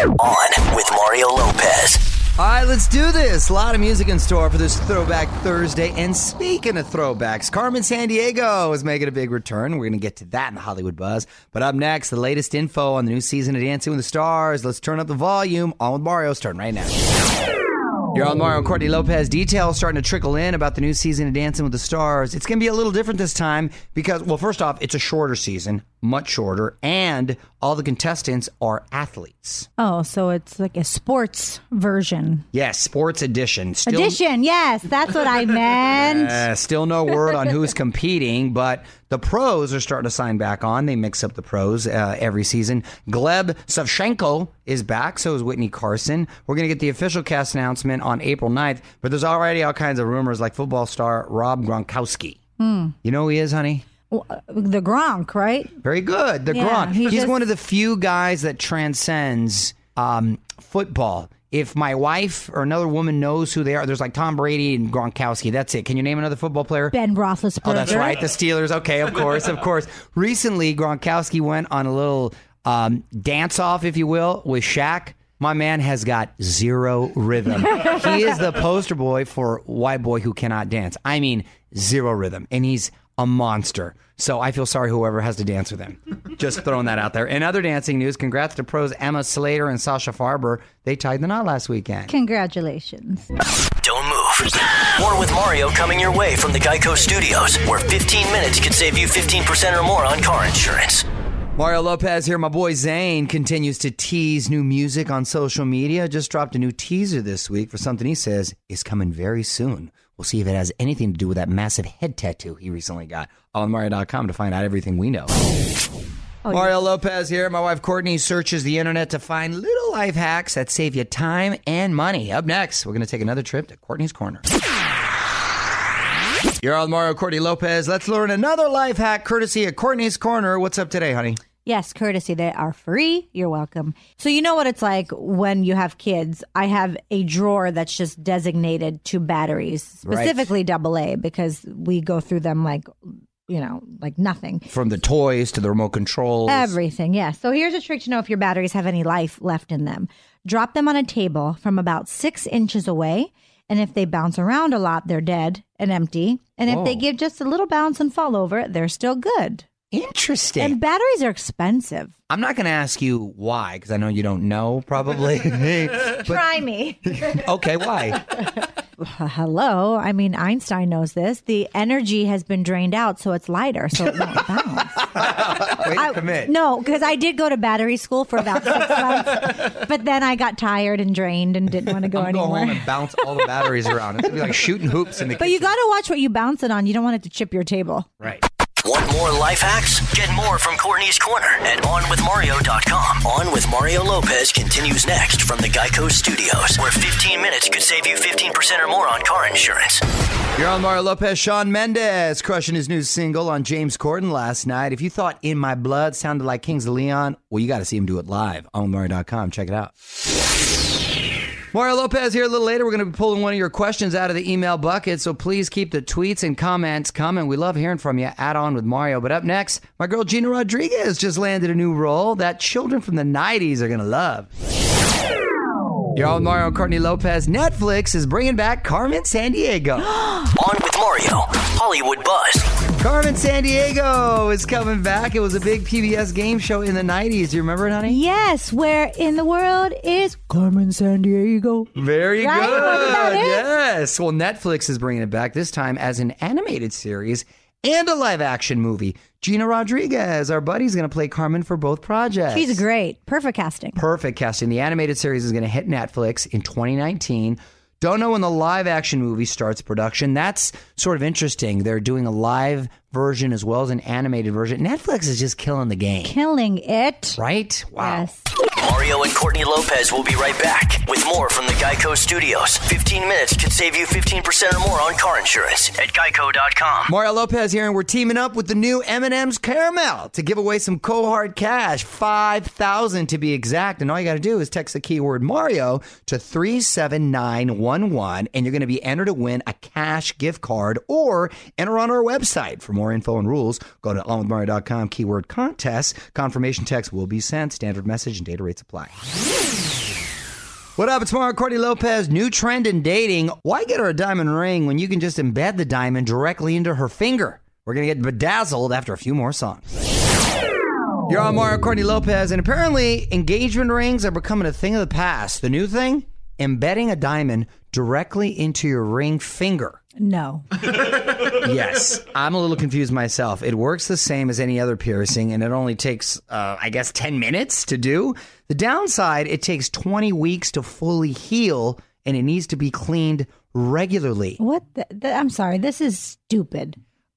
On with Mario Lopez. All right, let's do this. A lot of music in store for this Throwback Thursday. And speaking of throwbacks, Carmen Sandiego is making a big return. We're going to get to that in the Hollywood Buzz. But up next, the latest info on the new season of Dancing with the Stars. Let's turn up the volume. On with Mario, starting right now. You're on Mario and Courtney Lopez. Details starting to trickle in about the new season of Dancing with the Stars. It's going to be a little different this time because, well, first off, it's a shorter season, much shorter, and all the contestants are athletes. Oh, so it's like a sports version. Yes, sports edition. Still, Edition, yes, that's what I meant. Uh, still no word on who's competing, but the pros are starting to sign back on. They mix up the pros uh, every season. Gleb Savchenko is back, so is Witney Carson. We're going to get the official cast announcement on April 9th, but there's already all kinds of rumors like football star Rob Gronkowski. You know who he is, honey? The Gronk, right? Very good. The Yeah, Gronk. he He's just- one of the few guys that transcends um, football. If my wife or another woman knows who they are, there's like Tom Brady and Gronkowski. That's it. Can you name another football player? Ben Roethlisberger. Oh, that's right. The Steelers. Okay, of course, of course. Recently, Gronkowski went on a little um, dance off, if you will, with Shaq. My man has got zero rhythm. he is the poster boy for white boy who cannot dance. I mean, zero rhythm, and he's a monster. So I feel sorry whoever has to dance with him. Just throwing that out there. In other dancing news, congrats to pros Emma Slater and Sasha Farber. They tied the knot last weekend. Congratulations. Don't move. More with Mario coming your way from the Geico Studios, where 15 minutes could save you 15% or more on car insurance. Mario Lopez here. My boy Zayn continues to tease new music on social media. Just dropped a new teaser this week for something he says is coming very soon. We'll see if it has anything to do with that massive head tattoo he recently got. On Mario.com to find out everything we know. Oh, Mario Lopez here. My wife Courtney searches the internet to find little life hacks that save you time and money. Up next, we're going to take another trip to Courtney's Corner. You're on Mario Courtney Lopez. Let's learn another life hack courtesy of Courtney's Corner. What's up today, honey? Yes, courtesy. They are free. You're welcome. So, you know what it's like when you have kids. I have a drawer that's just designated to batteries, specifically double A, because we go through them like, you know, like nothing. From the toys to the remote controls. Everything, yes. So here's a trick to know if your batteries have any life left in them. Drop them on a table from about six inches away. And if they bounce around a lot, they're dead and empty. And if they give just a little bounce and fall over, they're still good. Interesting. And batteries are expensive. I'm not going to ask you why because I know you don't know probably. But- Try me. okay, why? Hello. I mean, Einstein knows this. The energy has been drained out, so it's lighter, so it won't bounce. Wait, I- commit. No, because I did go to battery school for about six months, but then I got tired and drained and didn't want to go I'm going anymore. home and bounce all the batteries around. It's gonna be like shooting hoops in the But you got to watch what you bounce it on. You don't want it to chip your table. right. Want more life hacks? Get more from Courtney's Corner at OnWithMario.com. On with Mario Lopez continues next from the Geico Studios, where 15 minutes could save you 15% or more on car insurance. You're on Mario Lopez. Shawn Mendes crushing his new single on James Corden last night. If you thought In My Blood sounded like Kings of Leon, well, you got to see him do it live on Mario.com. Check it out. Mario Lopez here a little later. We're going to be pulling one of your questions out of the email bucket, so please keep the tweets and comments coming. We love hearing from you. Add on with Mario. But up next, my girl Gina Rodriguez just landed a new role that children from the 90s are going to love. You're on Mario and Courtney Lopez. Netflix is bringing back Carmen Sandiego. On with Mario, Hollywood Buzz. Carmen Sandiego is coming back. It was a big PBS game show in the 90s. You remember it, honey? Yes, where in the world is Carmen Sandiego? Very Right? good. Wasn't that it? Yes. Well, Netflix is bringing it back this time as an animated series and a live action movie. Gina Rodriguez, our buddy, is going to play Carmen for both projects. She's great. Perfect casting. Perfect casting. The animated series is going to hit Netflix in 2019. Don't know when the live action movie starts production. That's sort of interesting. They're doing a live version as well as an animated version. Netflix is just killing the game, Killing it. right? Wow. Yes. Mario and Courtney Lopez will be right back with more from the Geico Studios. 15 minutes could save you 15% or more on car insurance at geico.com. Mario Lopez here, and we're teaming up with the new M&M's Caramel to give away some cohort cash, five thousand to be exact. And all you got to do is text the keyword Mario to three seven nine one one, and you're going to be entered to win a cash gift card, or enter on our website for more info and rules. Go to onwithmario.com, keyword contest. Confirmation text will be sent. Standard message and data rates apply. What up? It's Mario Courtney Lopez. New trend in dating. Why get her a diamond ring when you can just embed the diamond directly into her finger? We're going to get bedazzled after a few more songs. You're on Mario Courtney Lopez, and apparently engagement rings are becoming a thing of the past. The new thing? Embedding a diamond directly into your ring finger. No. Yes, I'm a little confused myself. It works the same as any other piercing, and it only takes, uh, I guess, 10 minutes to do. The downside, it takes 20 weeks to fully heal, and it needs to be cleaned regularly. What? The, the, I'm sorry. This is stupid.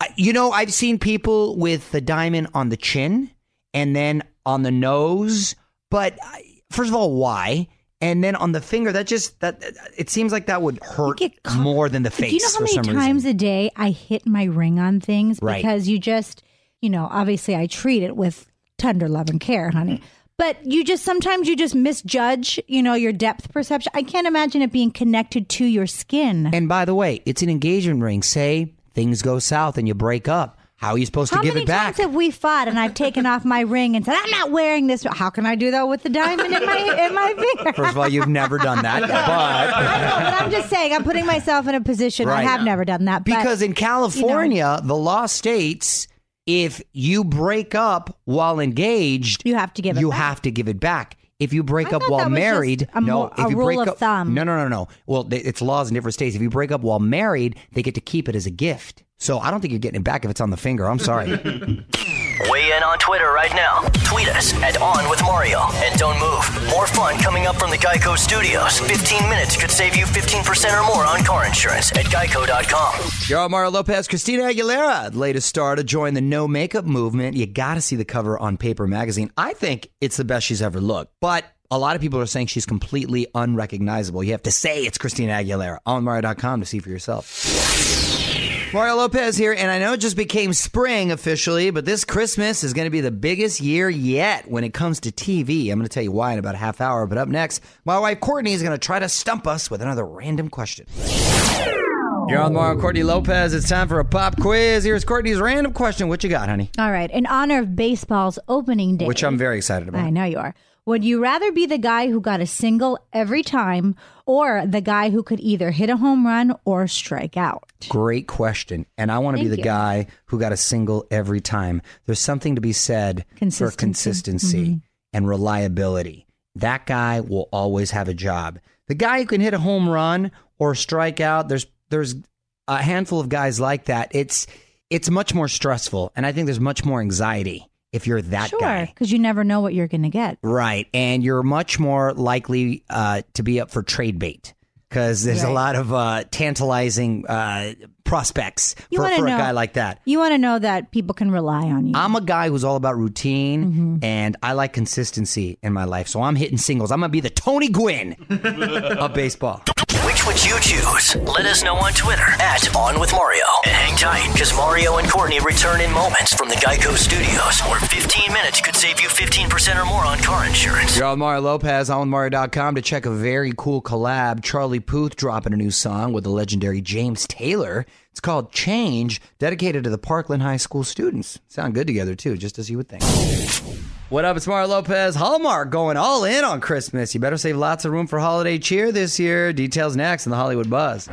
I- You know, I've seen people with the diamond on the chin and then on the nose, but I- first of all, why? And then on the finger, that just that it seems like that would hurt caught- more than the face. Do you know how many times reason. a day I hit my ring on things Right. because you just, you know, obviously I treat it with tender love and care, honey. Mm-hmm. But you just sometimes you just misjudge, you know, your depth perception. I can't imagine it being connected to your skin. And by the way, it's an engagement ring. Say things go south and you break up. How are you supposed How to give it back? How many times have we fought and I've taken off my ring and said, I'm not wearing this? How can I do that with the diamond in my in my finger? First of all, you've never done that, but I know, but I'm just saying, I'm putting myself in a position. Right. I have never done that. But, because in California, the law states if you break up while engaged, You have to give it You back. have to give it back. If you break I up while that was just married, a no. mo- if a you rule break up, thumb. no, no, no, no. Well, th- it's laws in different states. If you break up while married, they get to keep it as a gift. So I don't think you're getting it back if it's on the finger. I'm sorry. Weigh in on Twitter right now. Tweet us at On With Mario. And don't move. More fun coming up from the Geico Studios. 15 minutes could save you 15% or more on car insurance at geico.com. On Mario Lopez. Christina Aguilera, the latest star to join the no makeup movement. You got to see the cover on Paper Magazine. I think it's the best she's ever looked. But a lot of people are saying she's completely unrecognizable. You have to say it's Christina Aguilera on Mario.com to see for yourself. Mario Lopez here, and I know it just became spring officially, but this Christmas is going to be the biggest year yet when it comes to TV. I'm going to tell you why in about a half hour, but up next, my wife Courtney is going to try to stump us with another random question. You're on Mario Courtney Lopez. It's time for a pop quiz. Here's Courtney's random question. What you got, honey? all right, in honor of baseball's opening day, Which I'm very excited about. I know you are. Would you rather be the guy who got a single every time or the guy who could either hit a home run or strike out? Great question. And I want to be the you. guy who got a single every time. There's something to be said for Consistency. Mm-hmm. consistency and reliability. That guy will always have a job. The guy who can hit a home run or strike out, there's there's a handful of guys like that. It's it's much more stressful and I think there's much more anxiety if you're that Sure, guy. because you never know what you're going to get. Right. And you're much more likely uh, to be up for trade bait because there's a lot of uh, tantalizing uh, prospects You for, wanna for a guy like that. You want to know that people can rely on you. I'm a guy who's all about routine Mm-hmm. and I like consistency in my life. So I'm hitting singles. I'm going to be the Tony Gwynn of baseball. Which would you choose? Let us know on Twitter at On With Mario. And hang tight, because Mario and Courtney return in moments from the Geico Studios, where 15 minutes could save you 15% or more on car insurance. You're on Mario Lopez on Mario.com to check a very cool collab. Charlie Puth dropping a new song with the legendary James Taylor. It's called Change, dedicated to the Parkland High School students. Sound good together, too, just as you would think. What up? It's Mario Lopez. Hallmark going all in on Christmas. You better save lots of room for holiday cheer this year. Details next in the Hollywood Buzz.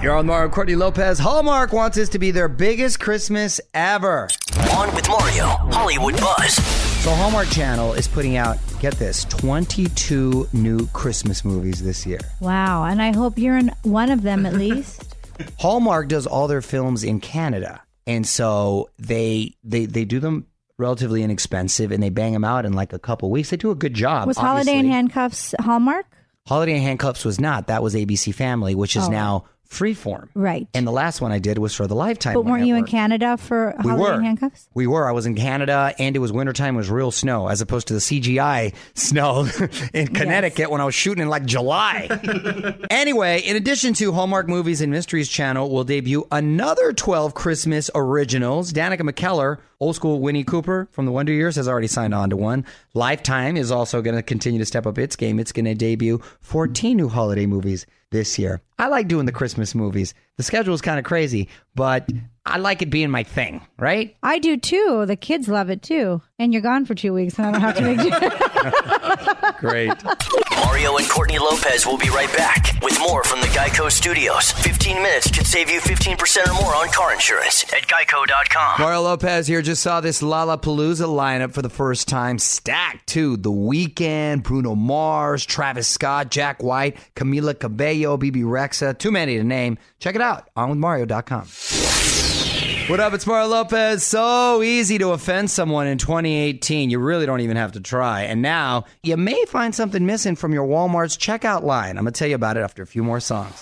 You're on Mario Courtney Lopez. Hallmark wants this to be their biggest Christmas ever. On with Mario, Hollywood Buzz. So Hallmark Channel is putting out, get this, 22 new Christmas movies this year. wow. And I hope you're in one of them at least. Hallmark does all their films in Canada. And so they they they do them relatively inexpensive and they bang them out in like a couple weeks. They do a good job. Was Holiday in. Handcuffs Hallmark? Holiday in Handcuffs was not. That was ABC Family, which is Oh. now Freeform. Right. And the last one I did was for the Lifetime. but weren't you in Canada for We Holiday were. in Handcuffs? We were. I was in Canada, and it was wintertime. It was real snow, as opposed to the CGI snow in Connecticut when I was shooting in like July. anyway, in addition to Hallmark Movies and Mysteries Channel, will debut another 12 Christmas originals. Danica McKellar, old school Winnie Cooper from the Wonder Years, has already signed on to one. Lifetime is also going to continue to step up its game. It's going to debut 14 new holiday movies this year. I like doing the Christmas movies. The schedule is kind of crazy, but I like it being my thing, right? I do too. The kids love it too. And you're gone for two weeks, and I don't have to make you. Great. Mario and Courtney Lopez will be right back with more from the Geico Studios. 15 minutes could save you 15% or more on car insurance at geico.com. Mario Lopez here just saw this Lollapalooza lineup for the first time. Stacked too. The Weeknd, Bruno Mars, Travis Scott, Jack White, Camila Cabello, Bebe Rexha. Too many to name. Check it out. OnWithMario.com. What up? It's Mario Lopez. So easy to offend someone in 2018. You really don't even have to try. And now you may find something missing from your Walmart's checkout line. I'm going to tell you about it after a few more songs.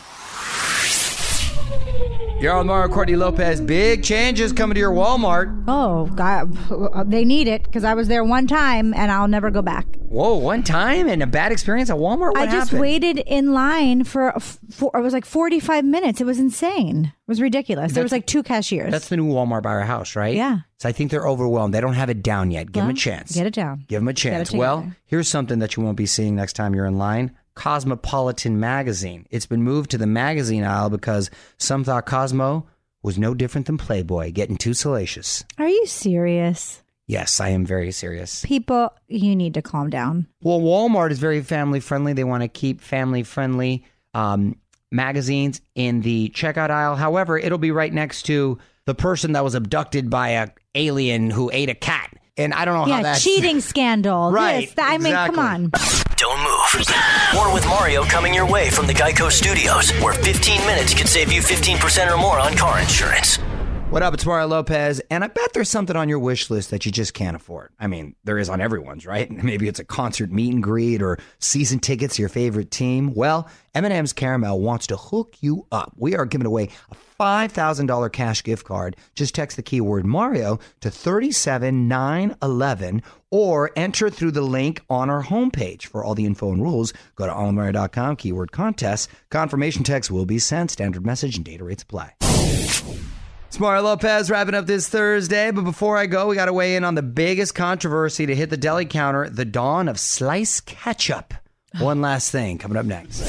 You're on Mario Courtney Lopez. Big changes coming to your Walmart. oh, God. They need it because I was there one time and I'll never go back. Whoa, one time and a bad experience at Walmart? What I just happened? waited in line for, for it was like 45 minutes. It was insane. It was ridiculous. there was like two cashiers. That's the new Walmart by our house, right? Yeah. So I think they're overwhelmed. They don't have it down yet. Give them a chance. Get it down. Give them a chance. Well, here's something that you won't be seeing next time you're in line. Cosmopolitan magazine. It's been moved to the magazine aisle because some thought Cosmo was no different than Playboy, getting too salacious. Are you serious? Yes, I am very serious. People, you need to calm down. Well, Walmart is very family friendly. They want to keep family friendly um, magazines in the checkout aisle. However, it'll be right next to the person that was abducted by a alien who ate a cat. And I don't know how yeah, cheating scandal. Right, This, that- I mean, come exactly. on. Don't move. More with Mario coming your way from the Geico Studios, where 15 minutes could save you 15% or more on car insurance. What up? It's Mario Lopez, and I bet there's something on your wish list that you just can't afford. I mean, there is on everyone's, right? Maybe it's a concert meet and greet or season tickets to your favorite team. Well, M&M's Caramel wants to hook you up. We are giving away a $5,000 cash gift card. Just text the keyword Mario to 37911 or enter through the link on our homepage. For all the info and rules, go to onmario.com, keyword contest. Confirmation text will be sent. Standard message and data rates apply. It's Mario Lopez wrapping up this Thursday. But before I go, we got to weigh in on the biggest controversy to hit the deli counter the dawn of sliced ketchup. One last thing coming up next.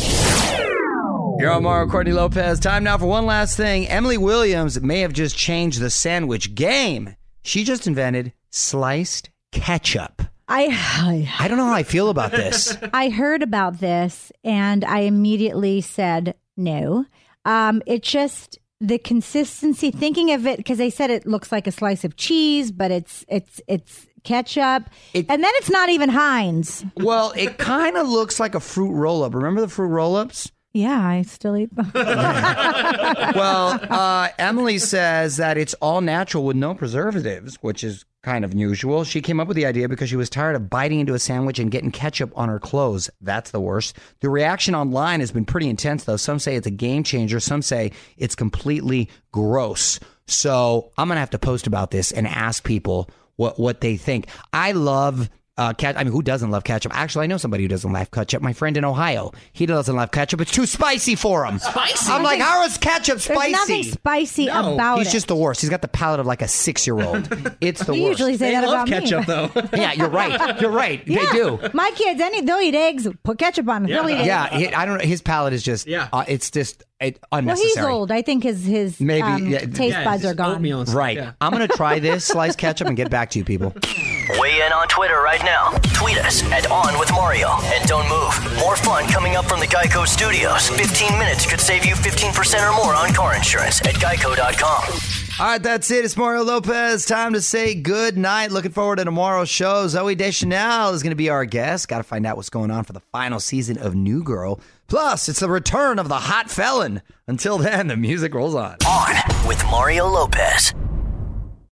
You're on Mario Courtney Lopez. Time now for one last thing. Emily Williams may have just changed the sandwich game. She just invented sliced ketchup. I, I don't know how I feel about this. I heard about this and I immediately said no. Um, it just the consistency. Thinking of it because they said it looks like a slice of cheese, but it's it's it's ketchup, It- and then it's not even Heinz. well, it kind of looks like a fruit roll up. Remember the fruit roll ups? Yeah, I still eat them. well, uh, Emily says that it's all natural with no preservatives, which is kind of unusual. She came up with the idea because she was tired of biting into a sandwich and getting ketchup on her clothes. That's the worst. The reaction online has been pretty intense, though. Some say it's a game changer, some say it's completely gross. So I'm going to have to post about this and ask people what, what they think. I love uh, cat. I mean, who doesn't love ketchup? Actually, I know somebody who doesn't love ketchup. My friend in Ohio, he doesn't love ketchup. It's too spicy for him. Spicy? I'm like, how is ketchup spicy? There's nothing spicy No, about He's it. just the worst. He's got the palate of like a six year old. It's the you worst. usually say They that love about ketchup, me. though. yeah, you're right. You're right. Yeah. They do. My kids, any they'll eat eggs. Put ketchup on it. They'll eat eggs. Yeah, he, I don't know. His palate is just. Yeah. Uh, it's just it, Well, unnecessary. he's old. I think his his Maybe, um, yeah, taste Yeah, buds it's are gone. oatmeal and stuff, Right. yeah. I'm gonna try this sliced ketchup and get back to you people. Weigh in on Twitter right now. Tweet us at On With Mario. And don't move. More fun coming up from the Geico Studios. 15 minutes could save you 15% or more on car insurance at geico.com. All right, that's it. It's Mario Lopez. Time to say good night. Looking forward to tomorrow's show. Zooey Deschanel is going to be our guest. Got to find out what's going on for the final season of New Girl. Plus, it's the return of the hot felon. Until then, the music rolls on. On with Mario Lopez.